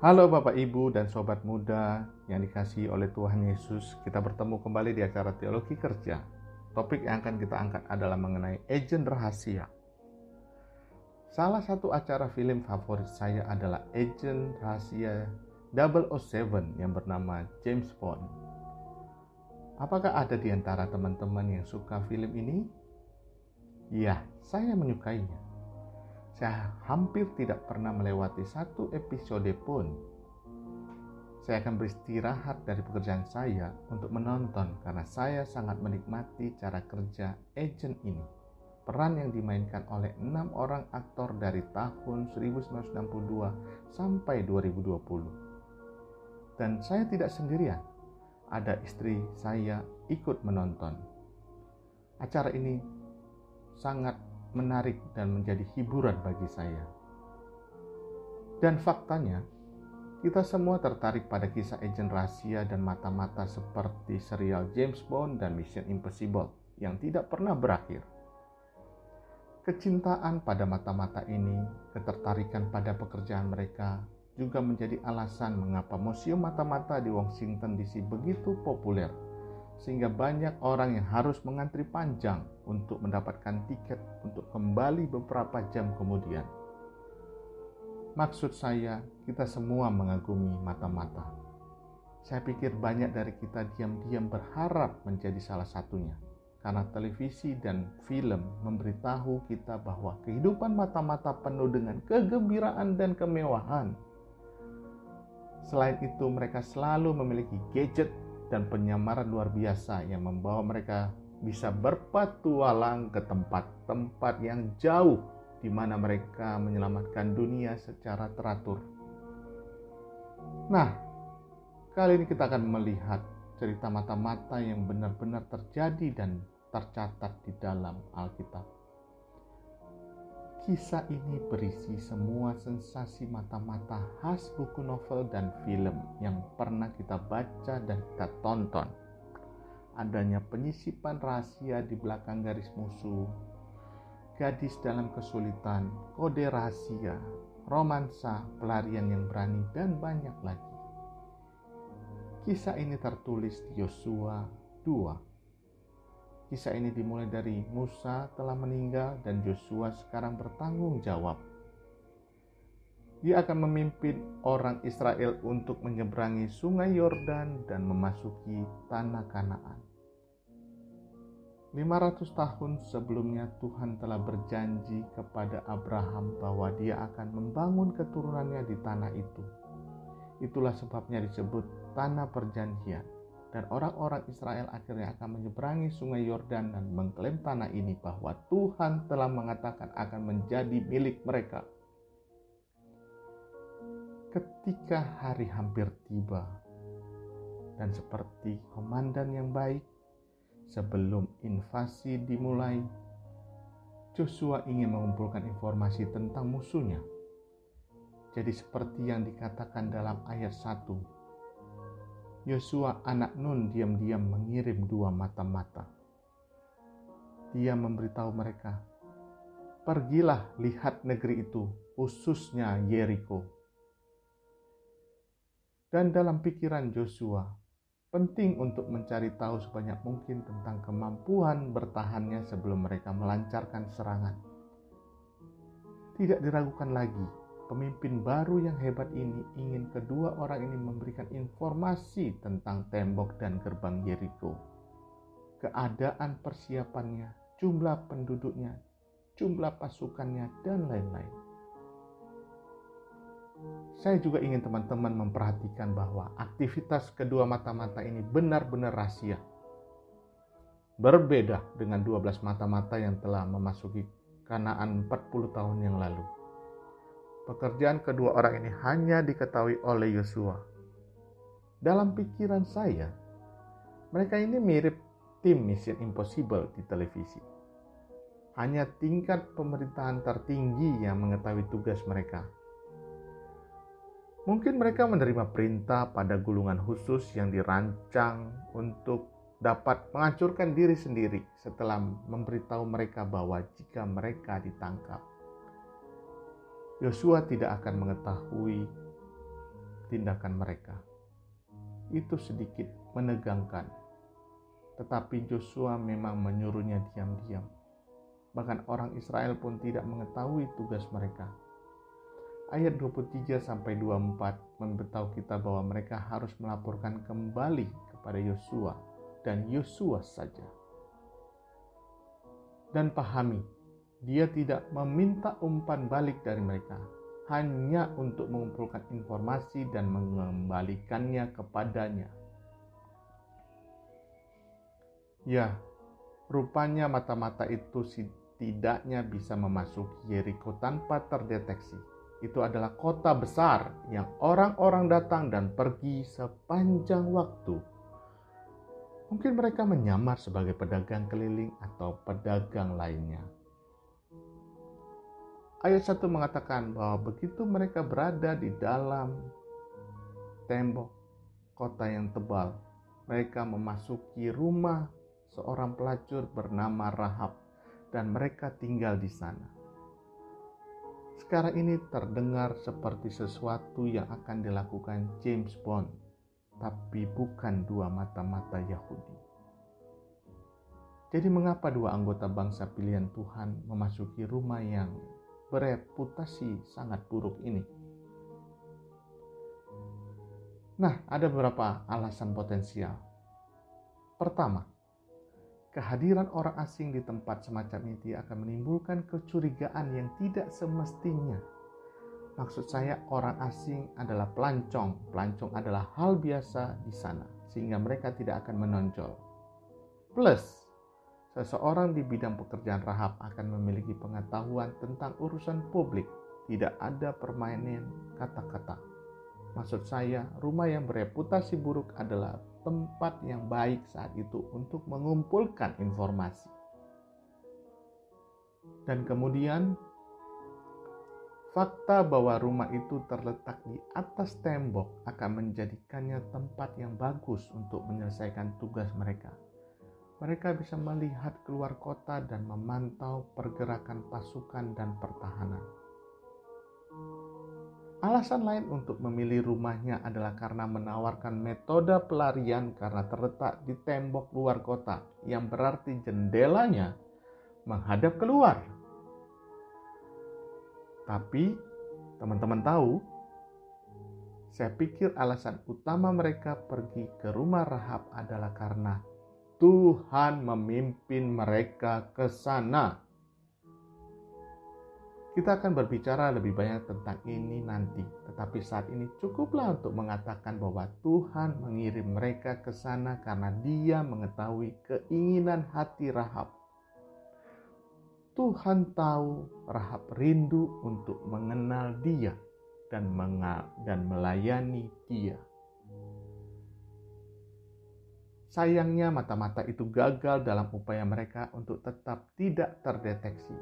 Halo Bapak Ibu dan Sobat Muda yang dikasih oleh Tuhan Yesus Kita bertemu kembali di acara Teologi Kerja. Topik yang akan kita angkat adalah mengenai agent rahasia. Salah satu acara film favorit saya adalah agent rahasia 007 yang bernama James Bond. Apakah ada di antara teman-teman yang suka film ini? Ya, saya menyukainya saya hampir tidak pernah melewati satu episode pun. Saya akan beristirahat dari pekerjaan saya untuk menonton karena saya sangat menikmati cara kerja agent ini. Peran yang dimainkan oleh enam orang aktor dari tahun 1962 sampai 2020. Dan saya tidak sendirian. Ada istri saya ikut menonton. Acara ini sangat menarik dan menjadi hiburan bagi saya. Dan faktanya, kita semua tertarik pada kisah agen rahasia dan mata-mata seperti serial James Bond dan Mission Impossible yang tidak pernah berakhir. Kecintaan pada mata-mata ini, ketertarikan pada pekerjaan mereka, juga menjadi alasan mengapa Museum Mata-Mata di Washington DC begitu populer sehingga banyak orang yang harus mengantri panjang untuk mendapatkan tiket untuk kembali beberapa jam kemudian. Maksud saya, kita semua mengagumi mata-mata. Saya pikir banyak dari kita diam-diam berharap menjadi salah satunya, karena televisi dan film memberitahu kita bahwa kehidupan mata-mata penuh dengan kegembiraan dan kemewahan. Selain itu, mereka selalu memiliki gadget dan penyamaran luar biasa yang membawa mereka bisa berpatualang ke tempat-tempat yang jauh di mana mereka menyelamatkan dunia secara teratur. Nah, kali ini kita akan melihat cerita mata-mata yang benar-benar terjadi dan tercatat di dalam Alkitab. Kisah ini berisi semua sensasi mata-mata khas buku novel dan film yang pernah kita baca dan kita tonton. Adanya penyisipan rahasia di belakang garis musuh, gadis dalam kesulitan, kode rahasia, romansa, pelarian yang berani, dan banyak lagi. Kisah ini tertulis di Yosua 2 Kisah ini dimulai dari Musa telah meninggal dan Joshua sekarang bertanggung jawab. Dia akan memimpin orang Israel untuk menyeberangi sungai Yordan dan memasuki tanah Kanaan. 500 tahun sebelumnya Tuhan telah berjanji kepada Abraham bahwa dia akan membangun keturunannya di tanah itu. Itulah sebabnya disebut tanah perjanjian dan orang-orang Israel akhirnya akan menyeberangi sungai Yordan dan mengklaim tanah ini bahwa Tuhan telah mengatakan akan menjadi milik mereka. Ketika hari hampir tiba, dan seperti komandan yang baik, sebelum invasi dimulai, Joshua ingin mengumpulkan informasi tentang musuhnya. Jadi seperti yang dikatakan dalam ayat 1 Yosua anak Nun diam-diam mengirim dua mata-mata. Dia memberitahu mereka, "Pergilah lihat negeri itu, khususnya Yeriko." Dan dalam pikiran Joshua, penting untuk mencari tahu sebanyak mungkin tentang kemampuan bertahannya sebelum mereka melancarkan serangan. Tidak diragukan lagi pemimpin baru yang hebat ini ingin kedua orang ini memberikan informasi tentang tembok dan gerbang Jericho, keadaan persiapannya, jumlah penduduknya, jumlah pasukannya, dan lain-lain. Saya juga ingin teman-teman memperhatikan bahwa aktivitas kedua mata-mata ini benar-benar rahasia. Berbeda dengan 12 mata-mata yang telah memasuki Kanaan 40 tahun yang lalu Pekerjaan kedua orang ini hanya diketahui oleh Yosua. Dalam pikiran saya, mereka ini mirip tim Mission Impossible di televisi. Hanya tingkat pemerintahan tertinggi yang mengetahui tugas mereka. Mungkin mereka menerima perintah pada gulungan khusus yang dirancang untuk dapat menghancurkan diri sendiri setelah memberitahu mereka bahwa jika mereka ditangkap, Yosua tidak akan mengetahui tindakan mereka. Itu sedikit menegangkan. Tetapi Joshua memang menyuruhnya diam-diam. Bahkan orang Israel pun tidak mengetahui tugas mereka. Ayat 23 sampai 24 memberitahu kita bahwa mereka harus melaporkan kembali kepada Yosua dan Yosua saja. Dan pahami, dia tidak meminta umpan balik dari mereka, hanya untuk mengumpulkan informasi dan mengembalikannya kepadanya. Ya, rupanya mata-mata itu setidaknya bisa memasuki Yeriko tanpa terdeteksi. Itu adalah kota besar yang orang-orang datang dan pergi sepanjang waktu. Mungkin mereka menyamar sebagai pedagang keliling atau pedagang lainnya Ayat 1 mengatakan bahwa begitu mereka berada di dalam tembok kota yang tebal, mereka memasuki rumah seorang pelacur bernama Rahab dan mereka tinggal di sana. Sekarang ini terdengar seperti sesuatu yang akan dilakukan James Bond, tapi bukan dua mata-mata Yahudi. Jadi mengapa dua anggota bangsa pilihan Tuhan memasuki rumah yang bereputasi sangat buruk ini. Nah, ada beberapa alasan potensial. Pertama, kehadiran orang asing di tempat semacam ini akan menimbulkan kecurigaan yang tidak semestinya. Maksud saya, orang asing adalah pelancong. Pelancong adalah hal biasa di sana, sehingga mereka tidak akan menonjol. Plus, Seseorang di bidang pekerjaan Rahab akan memiliki pengetahuan tentang urusan publik. Tidak ada permainan kata-kata. Maksud saya, rumah yang bereputasi buruk adalah tempat yang baik saat itu untuk mengumpulkan informasi. Dan kemudian, fakta bahwa rumah itu terletak di atas tembok akan menjadikannya tempat yang bagus untuk menyelesaikan tugas mereka mereka bisa melihat keluar kota dan memantau pergerakan pasukan dan pertahanan. Alasan lain untuk memilih rumahnya adalah karena menawarkan metode pelarian karena terletak di tembok luar kota, yang berarti jendelanya menghadap keluar. Tapi, teman-teman tahu, saya pikir alasan utama mereka pergi ke rumah Rahab adalah karena Tuhan memimpin mereka ke sana. Kita akan berbicara lebih banyak tentang ini nanti, tetapi saat ini cukuplah untuk mengatakan bahwa Tuhan mengirim mereka ke sana karena Dia mengetahui keinginan hati Rahab. Tuhan tahu Rahab rindu untuk mengenal Dia dan dan melayani Dia. Sayangnya mata-mata itu gagal dalam upaya mereka untuk tetap tidak terdeteksi.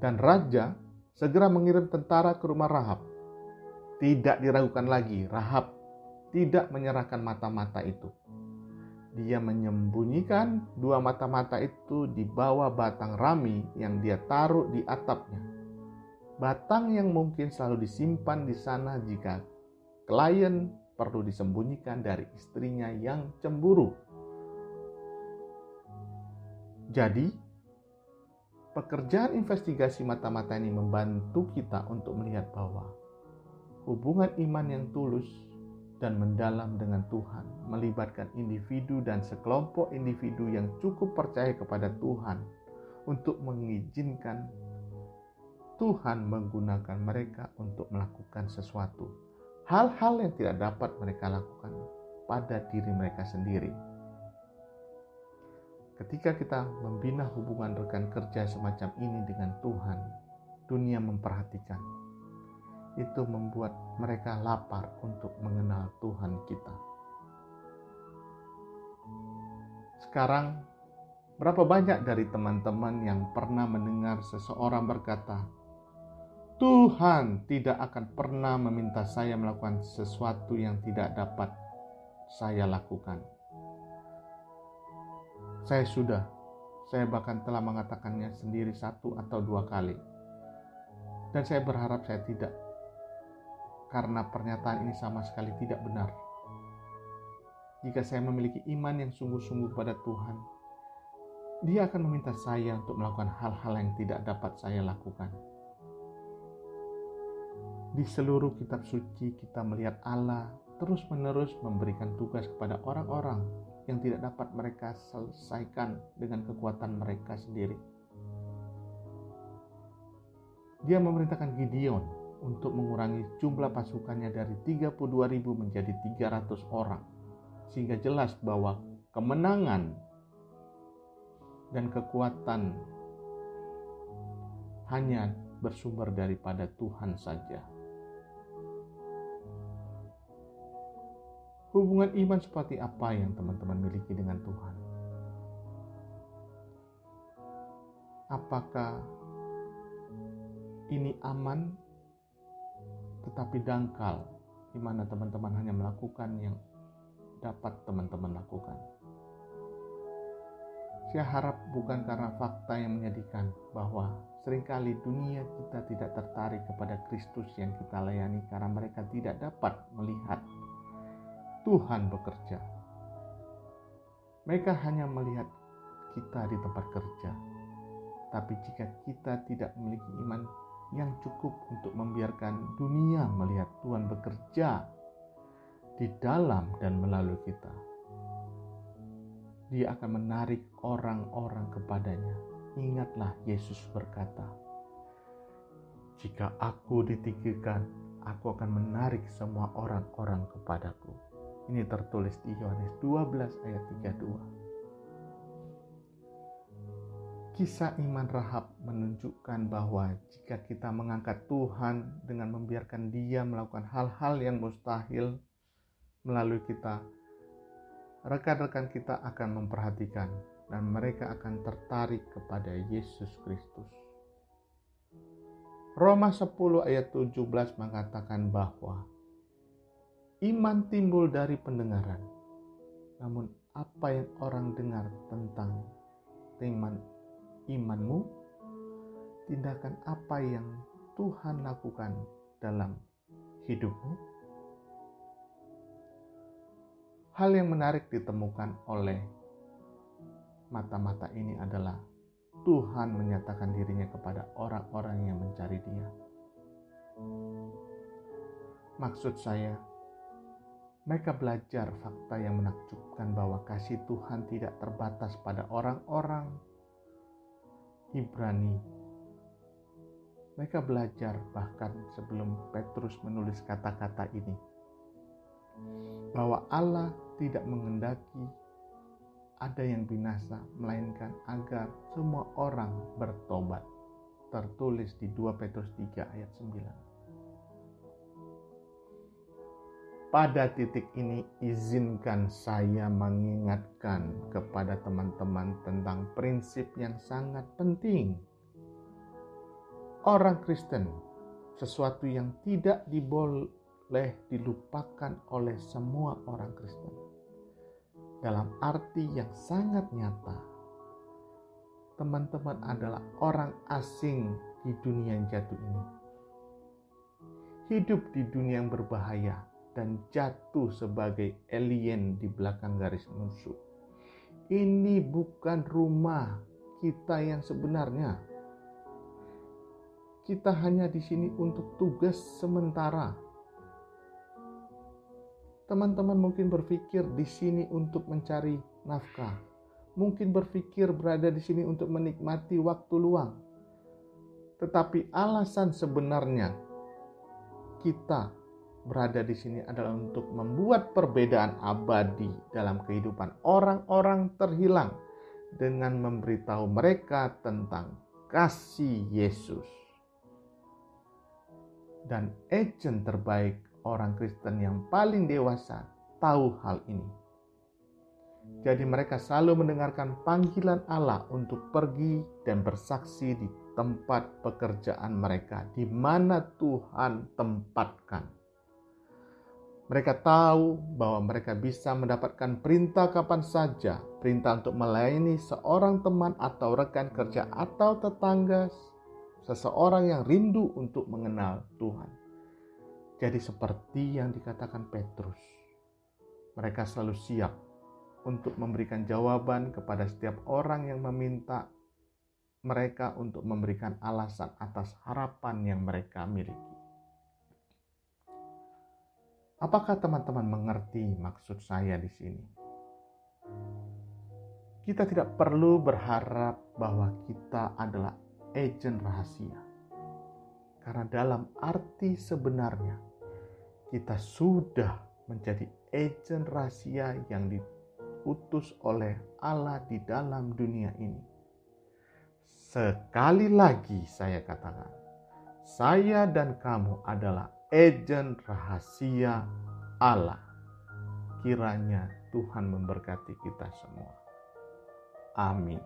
Dan raja segera mengirim tentara ke rumah Rahab. Tidak diragukan lagi, Rahab tidak menyerahkan mata-mata itu. Dia menyembunyikan dua mata-mata itu di bawah batang rami yang dia taruh di atapnya. Batang yang mungkin selalu disimpan di sana jika klien perlu disembunyikan dari istrinya yang cemburu. Jadi, pekerjaan investigasi mata-mata ini membantu kita untuk melihat bahwa hubungan iman yang tulus dan mendalam dengan Tuhan melibatkan individu dan sekelompok individu yang cukup percaya kepada Tuhan untuk mengizinkan Tuhan menggunakan mereka untuk melakukan sesuatu hal-hal yang tidak dapat mereka lakukan pada diri mereka sendiri. Ketika kita membina hubungan rekan kerja semacam ini dengan Tuhan, dunia memperhatikan. Itu membuat mereka lapar untuk mengenal Tuhan kita. Sekarang, berapa banyak dari teman-teman yang pernah mendengar seseorang berkata, Tuhan tidak akan pernah meminta saya melakukan sesuatu yang tidak dapat saya lakukan. Saya sudah, saya bahkan telah mengatakannya sendiri satu atau dua kali. Dan saya berharap saya tidak karena pernyataan ini sama sekali tidak benar. Jika saya memiliki iman yang sungguh-sungguh kepada Tuhan, Dia akan meminta saya untuk melakukan hal-hal yang tidak dapat saya lakukan. Di seluruh kitab suci, kita melihat Allah terus-menerus memberikan tugas kepada orang-orang yang tidak dapat mereka selesaikan dengan kekuatan mereka sendiri. Dia memerintahkan Gideon untuk mengurangi jumlah pasukannya dari 32.000 menjadi 300 orang. Sehingga jelas bahwa kemenangan dan kekuatan hanya bersumber daripada Tuhan saja. Hubungan iman seperti apa yang teman-teman miliki dengan Tuhan? Apakah ini aman tetapi dangkal di mana teman-teman hanya melakukan yang dapat teman-teman lakukan. Saya harap bukan karena fakta yang menyedihkan bahwa sering kali dunia kita tidak tertarik kepada Kristus yang kita layani karena mereka tidak dapat melihat Tuhan bekerja. Mereka hanya melihat kita di tempat kerja. Tapi jika kita tidak memiliki iman yang cukup untuk membiarkan dunia melihat Tuhan bekerja di dalam dan melalui kita, Dia akan menarik orang-orang kepadanya. Ingatlah Yesus berkata, "Jika aku ditinggikan, aku akan menarik semua orang-orang kepadaku." Ini tertulis di Yohanes 12 ayat 32. Kisah iman Rahab menunjukkan bahwa jika kita mengangkat Tuhan dengan membiarkan Dia melakukan hal-hal yang mustahil melalui kita, rekan-rekan kita akan memperhatikan dan mereka akan tertarik kepada Yesus Kristus. Roma 10 ayat 17 mengatakan bahwa Iman timbul dari pendengaran. Namun apa yang orang dengar tentang iman imanmu, tindakan apa yang Tuhan lakukan dalam hidupmu? Hal yang menarik ditemukan oleh mata-mata ini adalah Tuhan menyatakan dirinya kepada orang-orang yang mencari Dia. Maksud saya, mereka belajar fakta yang menakjubkan bahwa kasih Tuhan tidak terbatas pada orang-orang Ibrani. Mereka belajar bahkan sebelum Petrus menulis kata-kata ini bahwa Allah tidak mengendaki ada yang binasa, melainkan agar semua orang bertobat. Tertulis di 2 Petrus 3 ayat 9. Pada titik ini, izinkan saya mengingatkan kepada teman-teman tentang prinsip yang sangat penting. Orang Kristen, sesuatu yang tidak diboleh dilupakan oleh semua orang Kristen, dalam arti yang sangat nyata. Teman-teman adalah orang asing di dunia yang jatuh ini, hidup di dunia yang berbahaya dan jatuh sebagai alien di belakang garis musuh. Ini bukan rumah kita yang sebenarnya. Kita hanya di sini untuk tugas sementara. Teman-teman mungkin berpikir di sini untuk mencari nafkah. Mungkin berpikir berada di sini untuk menikmati waktu luang. Tetapi alasan sebenarnya kita berada di sini adalah untuk membuat perbedaan abadi dalam kehidupan orang-orang terhilang dengan memberitahu mereka tentang kasih Yesus. Dan agent terbaik orang Kristen yang paling dewasa tahu hal ini. Jadi mereka selalu mendengarkan panggilan Allah untuk pergi dan bersaksi di tempat pekerjaan mereka di mana Tuhan tempatkan mereka tahu bahwa mereka bisa mendapatkan perintah kapan saja, perintah untuk melayani seorang teman atau rekan kerja atau tetangga, seseorang yang rindu untuk mengenal Tuhan. jadi seperti yang dikatakan Petrus. Mereka selalu siap untuk memberikan jawaban kepada setiap orang yang meminta mereka untuk memberikan alasan atas harapan yang mereka miliki. Apakah teman-teman mengerti maksud saya di sini? Kita tidak perlu berharap bahwa kita adalah agen rahasia. Karena dalam arti sebenarnya, kita sudah menjadi agen rahasia yang diutus oleh Allah di dalam dunia ini. Sekali lagi saya katakan, saya dan kamu adalah agen rahasia Allah. Kiranya Tuhan memberkati kita semua. Amin.